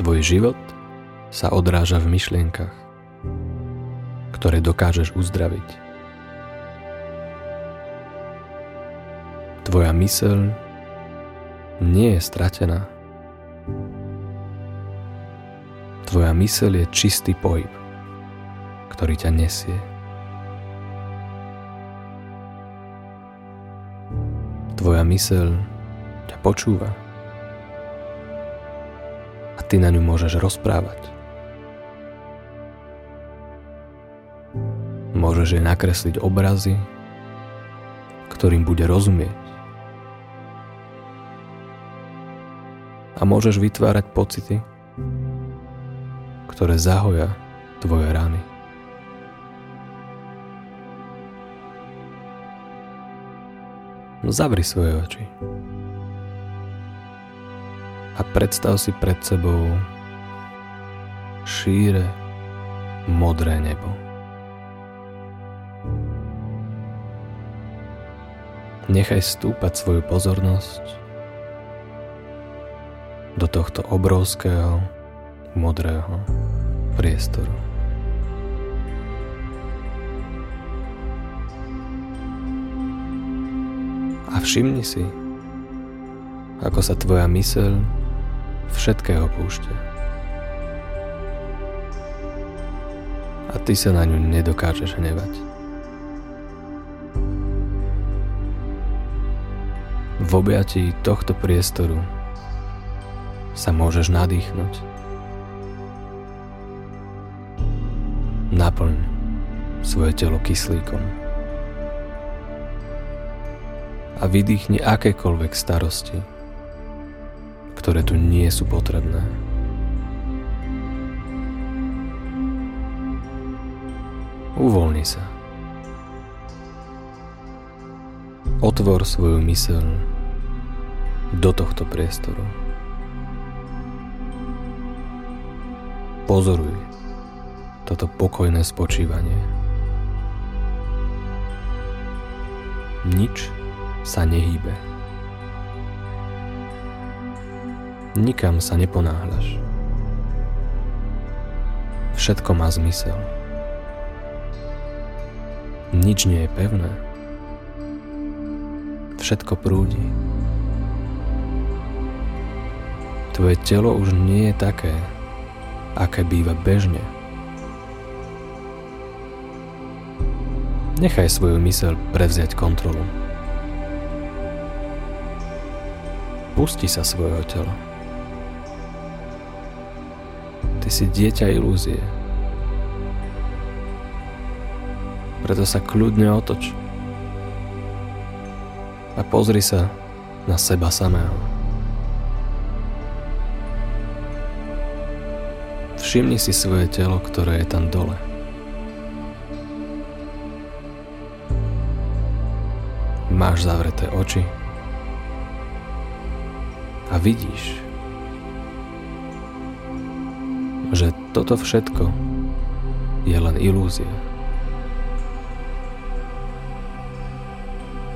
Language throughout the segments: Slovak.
Tvoj život sa odráža v myšlienkach, ktoré dokážeš uzdraviť. Tvoja myseľ nie je stratená. Tvoja myseľ je čistý pohyb, ktorý ťa nesie. Tvoja myseľ ťa počúva ty na ňu môžeš rozprávať. Môžeš jej nakresliť obrazy, ktorým bude rozumieť. A môžeš vytvárať pocity, ktoré zahoja tvoje rany. Zavri svoje oči a predstav si pred sebou šíre modré nebo. Nechaj stúpať svoju pozornosť do tohto obrovského modrého priestoru. A všimni si, ako sa tvoja myseľ všetkého púšťa. A ty sa na ňu nedokážeš hnevať. V objatí tohto priestoru sa môžeš nadýchnuť. Naplň svoje telo kyslíkom a vydýchni akékoľvek starosti, ktoré tu nie sú potrebné. Uvoľni sa. Otvor svoju myseľ do tohto priestoru. Pozoruj toto pokojné spočívanie. Nič sa nehýbe. Nikam sa neponáhľaš. Všetko má zmysel. Nič nie je pevné. Všetko prúdi. Tvoje telo už nie je také, aké býva bežne. Nechaj svoju mysel prevziať kontrolu. Pusti sa svojho tela. Ty si dieťa ilúzie. Preto sa kľudne otoč a pozri sa na seba samého. Všimni si svoje telo, ktoré je tam dole. Máš zavreté oči a vidíš, že toto všetko je len ilúzia.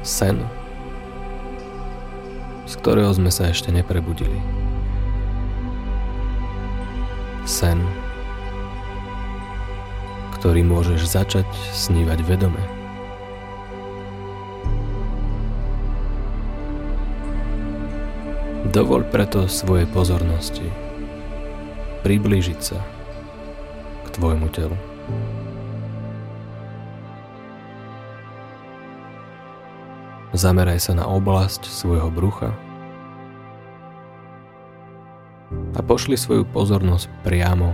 Sen, z ktorého sme sa ešte neprebudili. Sen, ktorý môžeš začať snívať vedome. Dovol preto svojej pozornosti priblížiť sa k tvojmu telu. Zameraj sa na oblasť svojho brucha a pošli svoju pozornosť priamo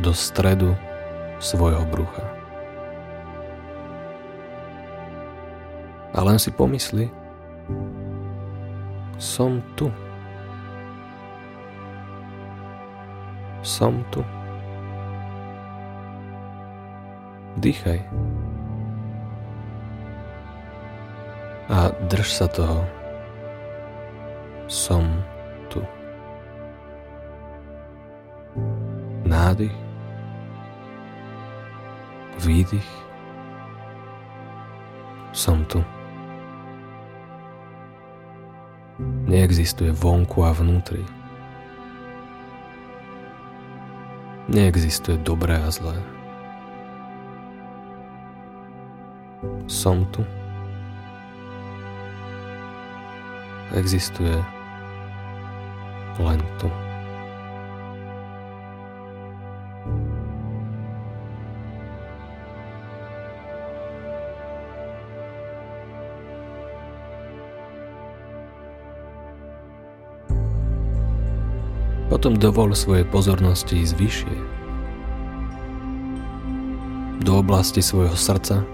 do stredu svojho brucha. A len si pomysli, som tu. Som tu. Dýchaj. A drž sa toho. Som tu. Nádych. Výdych. Som tu. Neexistuje vonku a vnútri. Neexistuje dobré a zlé. Som tu. Existuje len tu. Potom dovol svojej pozornosti ísť vyššie. Do oblasti svojho srdca.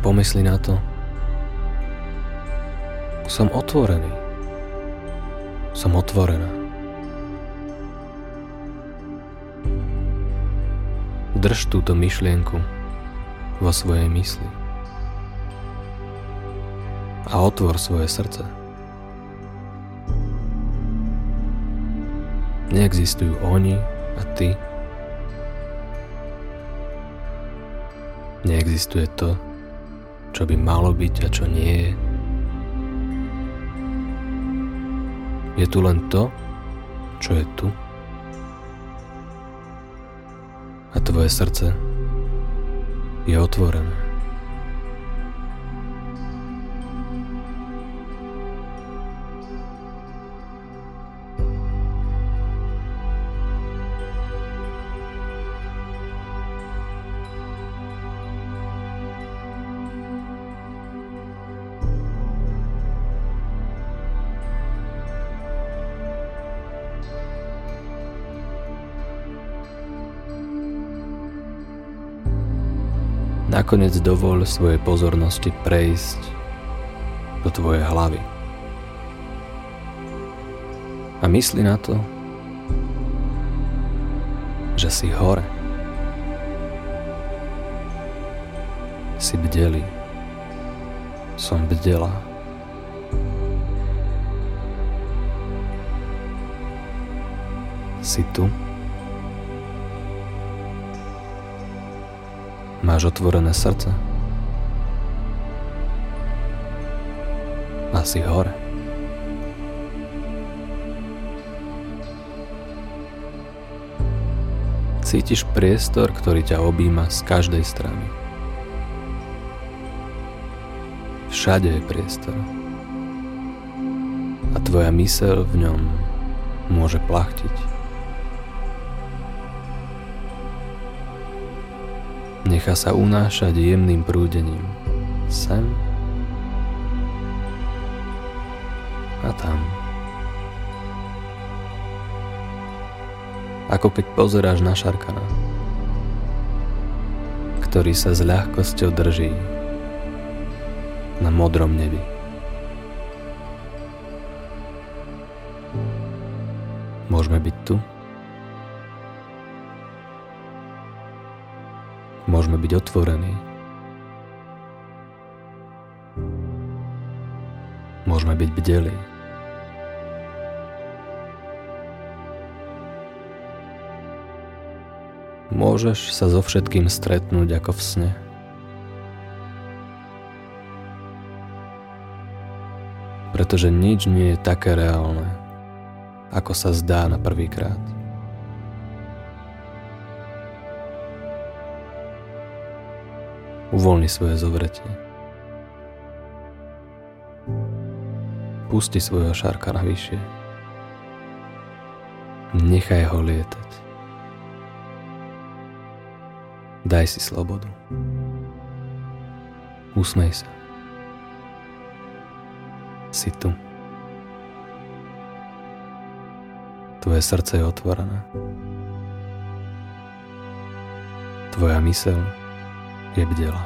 Pomysli na to. Som otvorený. Som otvorená. Drž túto myšlienku vo svojej mysli a otvor svoje srdce. Neexistujú oni a ty. Neexistuje to, čo by malo byť a čo nie je. Je tu len to, čo je tu. A tvoje srdce je otvorené. Nakoniec dovol svojej pozornosti prejsť do tvojej hlavy. A mysli na to, že si hore. Si bdelý. Som bdelá. Si tu. Máš otvorené srdce? Asi hore. Cítiš priestor, ktorý ťa objíma z každej strany. Všade je priestor. A tvoja myseľ v ňom môže plachtiť. Nechá sa unášať jemným prúdením. Sem a tam. Ako keď pozeráš na šarkana, ktorý sa s ľahkosťou drží na modrom nebi. Môžeme byť tu? Môžeme byť otvorení. Môžeme byť bdelí. Môžeš sa so všetkým stretnúť ako v sne. Pretože nič nie je také reálne, ako sa zdá na prvýkrát. Uvoľni svoje zovretie. Pusti svojho šárka na vyššie. Nechaj ho lietať. Daj si slobodu. Usmej sa. Si tu. Tvoje srdce je otvorené. Tvoja myseľ je bdela.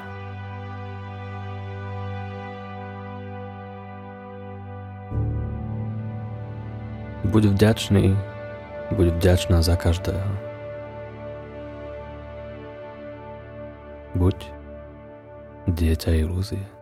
Buď vďačný, buď vďačná za každého. Buď dieťa ilúzie.